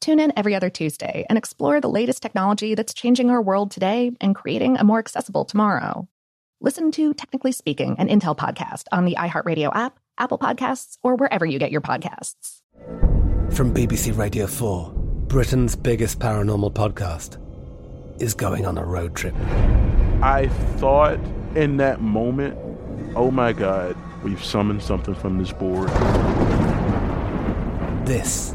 Tune in every other Tuesday and explore the latest technology that's changing our world today and creating a more accessible tomorrow. Listen to Technically Speaking, an Intel podcast on the iHeartRadio app Apple Podcasts, or wherever you get your podcasts. From BBC Radio 4, Britain's biggest paranormal podcast is going on a road trip. I thought in that moment, oh my God, we've summoned something from this board. This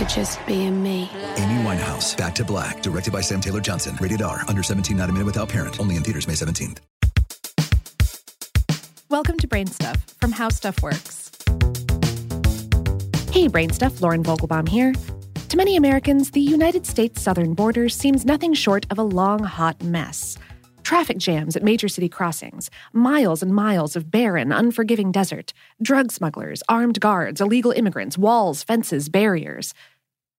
for just being me. Amy Winehouse, Back to Black, directed by Sam Taylor Johnson. Rated R, under 17, not a minute without parent. Only in theaters May 17th. Welcome to Brain Stuff from How Stuff Works. Hey, Brain Stuff, Lauren Vogelbaum here. To many Americans, the United States southern border seems nothing short of a long, hot mess. Traffic jams at major city crossings, miles and miles of barren, unforgiving desert, drug smugglers, armed guards, illegal immigrants, walls, fences, barriers.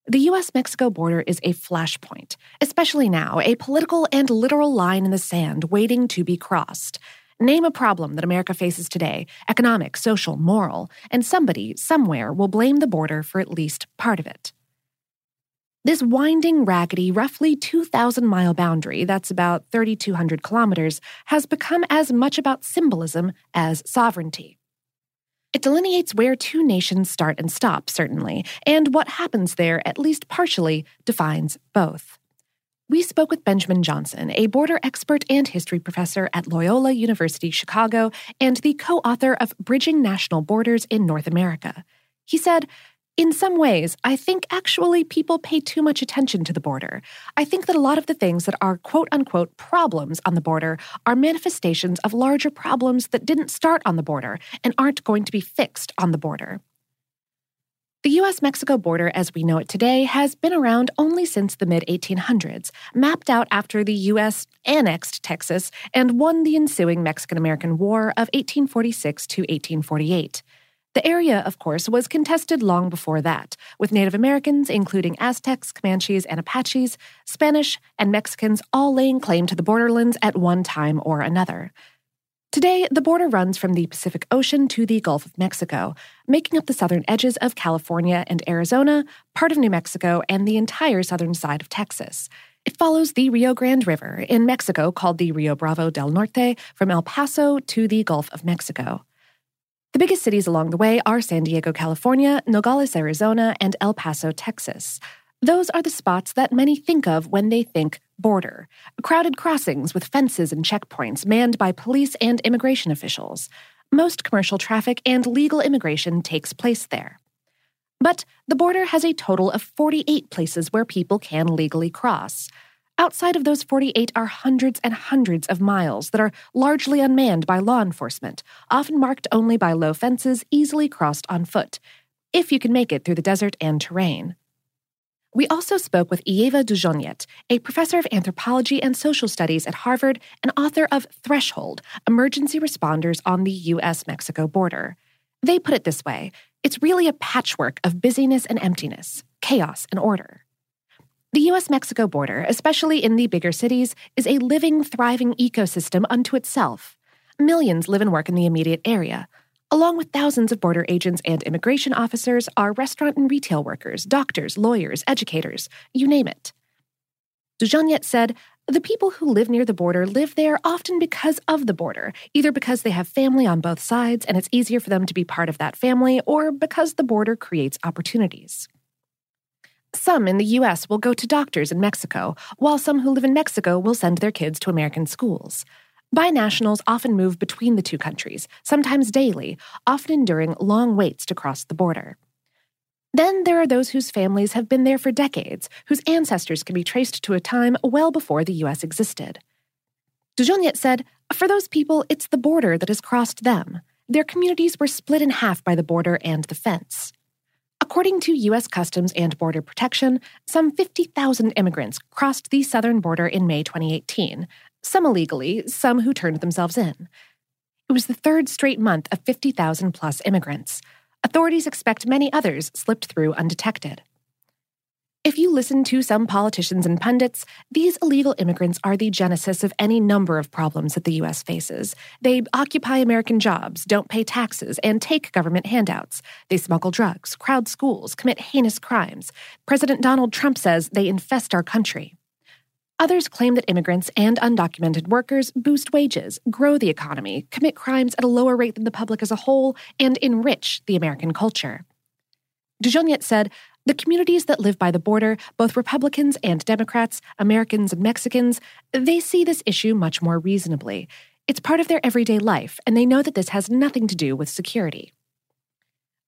The US Mexico border is a flashpoint, especially now, a political and literal line in the sand waiting to be crossed. Name a problem that America faces today economic, social, moral and somebody, somewhere, will blame the border for at least part of it. This winding, raggedy, roughly 2,000 mile boundary, that's about 3,200 kilometers, has become as much about symbolism as sovereignty. It delineates where two nations start and stop, certainly, and what happens there, at least partially, defines both. We spoke with Benjamin Johnson, a border expert and history professor at Loyola University Chicago and the co author of Bridging National Borders in North America. He said, in some ways, I think actually people pay too much attention to the border. I think that a lot of the things that are quote unquote problems on the border are manifestations of larger problems that didn't start on the border and aren't going to be fixed on the border. The US Mexico border as we know it today has been around only since the mid 1800s, mapped out after the US annexed Texas and won the ensuing Mexican American War of 1846 to 1848. The area, of course, was contested long before that, with Native Americans, including Aztecs, Comanches, and Apaches, Spanish, and Mexicans all laying claim to the borderlands at one time or another. Today, the border runs from the Pacific Ocean to the Gulf of Mexico, making up the southern edges of California and Arizona, part of New Mexico, and the entire southern side of Texas. It follows the Rio Grande River, in Mexico called the Rio Bravo del Norte, from El Paso to the Gulf of Mexico. The biggest cities along the way are San Diego, California, Nogales, Arizona, and El Paso, Texas. Those are the spots that many think of when they think border crowded crossings with fences and checkpoints manned by police and immigration officials. Most commercial traffic and legal immigration takes place there. But the border has a total of 48 places where people can legally cross. Outside of those 48 are hundreds and hundreds of miles that are largely unmanned by law enforcement, often marked only by low fences easily crossed on foot, if you can make it through the desert and terrain. We also spoke with Ieva Jusionyte, a professor of anthropology and social studies at Harvard and author of Threshold Emergency Responders on the U.S. Mexico Border. They put it this way it's really a patchwork of busyness and emptiness, chaos and order. The US Mexico border, especially in the bigger cities, is a living, thriving ecosystem unto itself. Millions live and work in the immediate area, Along with thousands of border agents and immigration officers are restaurant and retail workers, doctors, lawyers, educators, you name it. Jusionyte said, the people who live near the border live there often because of the border, either because they have family on both sides and it's easier for them to be part of that family, or because the border creates opportunities. Some in the U.S. will go to doctors in Mexico, while some who live in Mexico will send their kids to American schools. Binationals often move between the two countries, sometimes daily, often enduring long waits to cross the border. Then there are those whose families have been there for decades, whose ancestors can be traced to a time well before the U.S. existed. Jusionyte said, For those people, it's the border that has crossed them. Their communities were split in half by the border and the fence. According to U.S. Customs and Border Protection, some 50,000 immigrants crossed the southern border in May 2018, some illegally, some who turned themselves in. It was the third straight month of 50,000 plus immigrants. Authorities expect many others slipped through undetected. If you listen to some politicians and pundits, these illegal immigrants are the genesis of any number of problems that the U.S. faces. They occupy American jobs, don't pay taxes, and take government handouts. They smuggle drugs, crowd schools, commit heinous crimes. President Donald Trump says they infest our country. Others claim that immigrants and undocumented workers boost wages, grow the economy, commit crimes at a lower rate than the public as a whole, and enrich the American culture. Jusionyte said, the communities that live by the border, both Republicans and Democrats, Americans and Mexicans, they see this issue much more reasonably. It's part of their everyday life, and they know that this has nothing to do with security.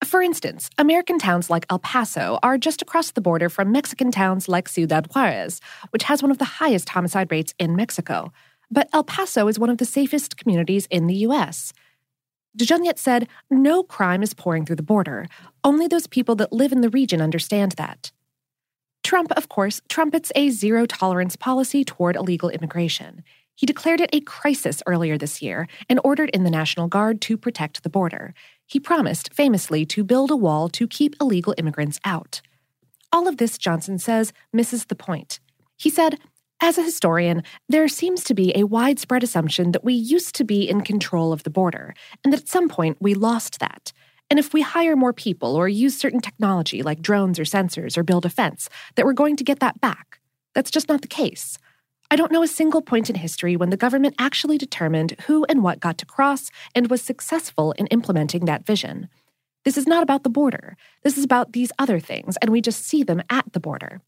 For instance, American towns like El Paso are just across the border from Mexican towns like Ciudad Juarez, which has one of the highest homicide rates in Mexico. But El Paso is one of the safest communities in the U.S. Jusionyte said, No crime is pouring through the border. Only those people that live in the region understand that. Trump, of course, trumpets a zero tolerance policy toward illegal immigration. He declared it a crisis earlier this year and ordered in the National Guard to protect the border. He promised, famously, to build a wall to keep illegal immigrants out. All of this, Johnson says, misses the point. He said, as a historian, there seems to be a widespread assumption that we used to be in control of the border, and that at some point we lost that. And if we hire more people or use certain technology like drones or sensors or build a fence, that we're going to get that back. That's just not the case. I don't know a single point in history when the government actually determined who and what got to cross and was successful in implementing that vision. This is not about the border. This is about these other things, and we just see them at the border.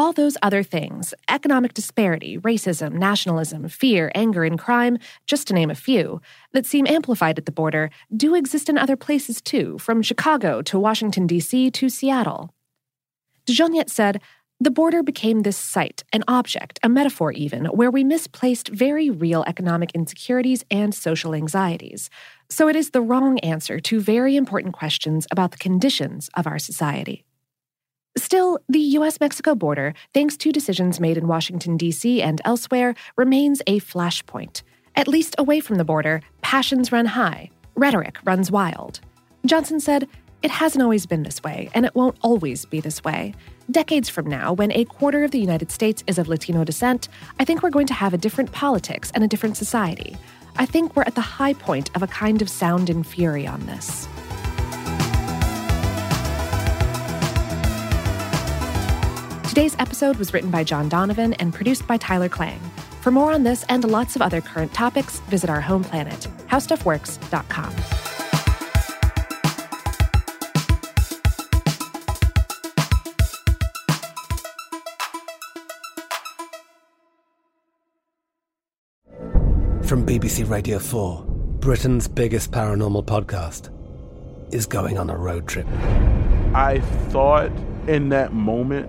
All those other things economic disparity, racism, nationalism, fear, anger, and crime, just to name a few, that seem amplified at the border, do exist in other places too, from Chicago to Washington, D.C. to Seattle. Jusionyte said, the border became this site, an object, a metaphor even, where we misplaced very real economic insecurities and social anxieties. So it is the wrong answer to very important questions about the conditions of our society. Still, the US Mexico border, thanks to decisions made in Washington, D.C. and elsewhere, remains a flashpoint. At least away from the border, passions run high, rhetoric runs wild. Johnson said, It hasn't always been this way, and it won't always be this way. Decades from now, when a quarter of the United States is of Latino descent, I think we're going to have a different politics and a different society. I think we're at the high point of a kind of sound and fury on this. Today's episode was written by John Donovan and produced by Tyler Klang. For more on this and lots of other current topics, visit our home planet, howstuffworks.com. From BBC Radio 4, Britain's biggest paranormal podcast is going on a road trip. I thought in that moment,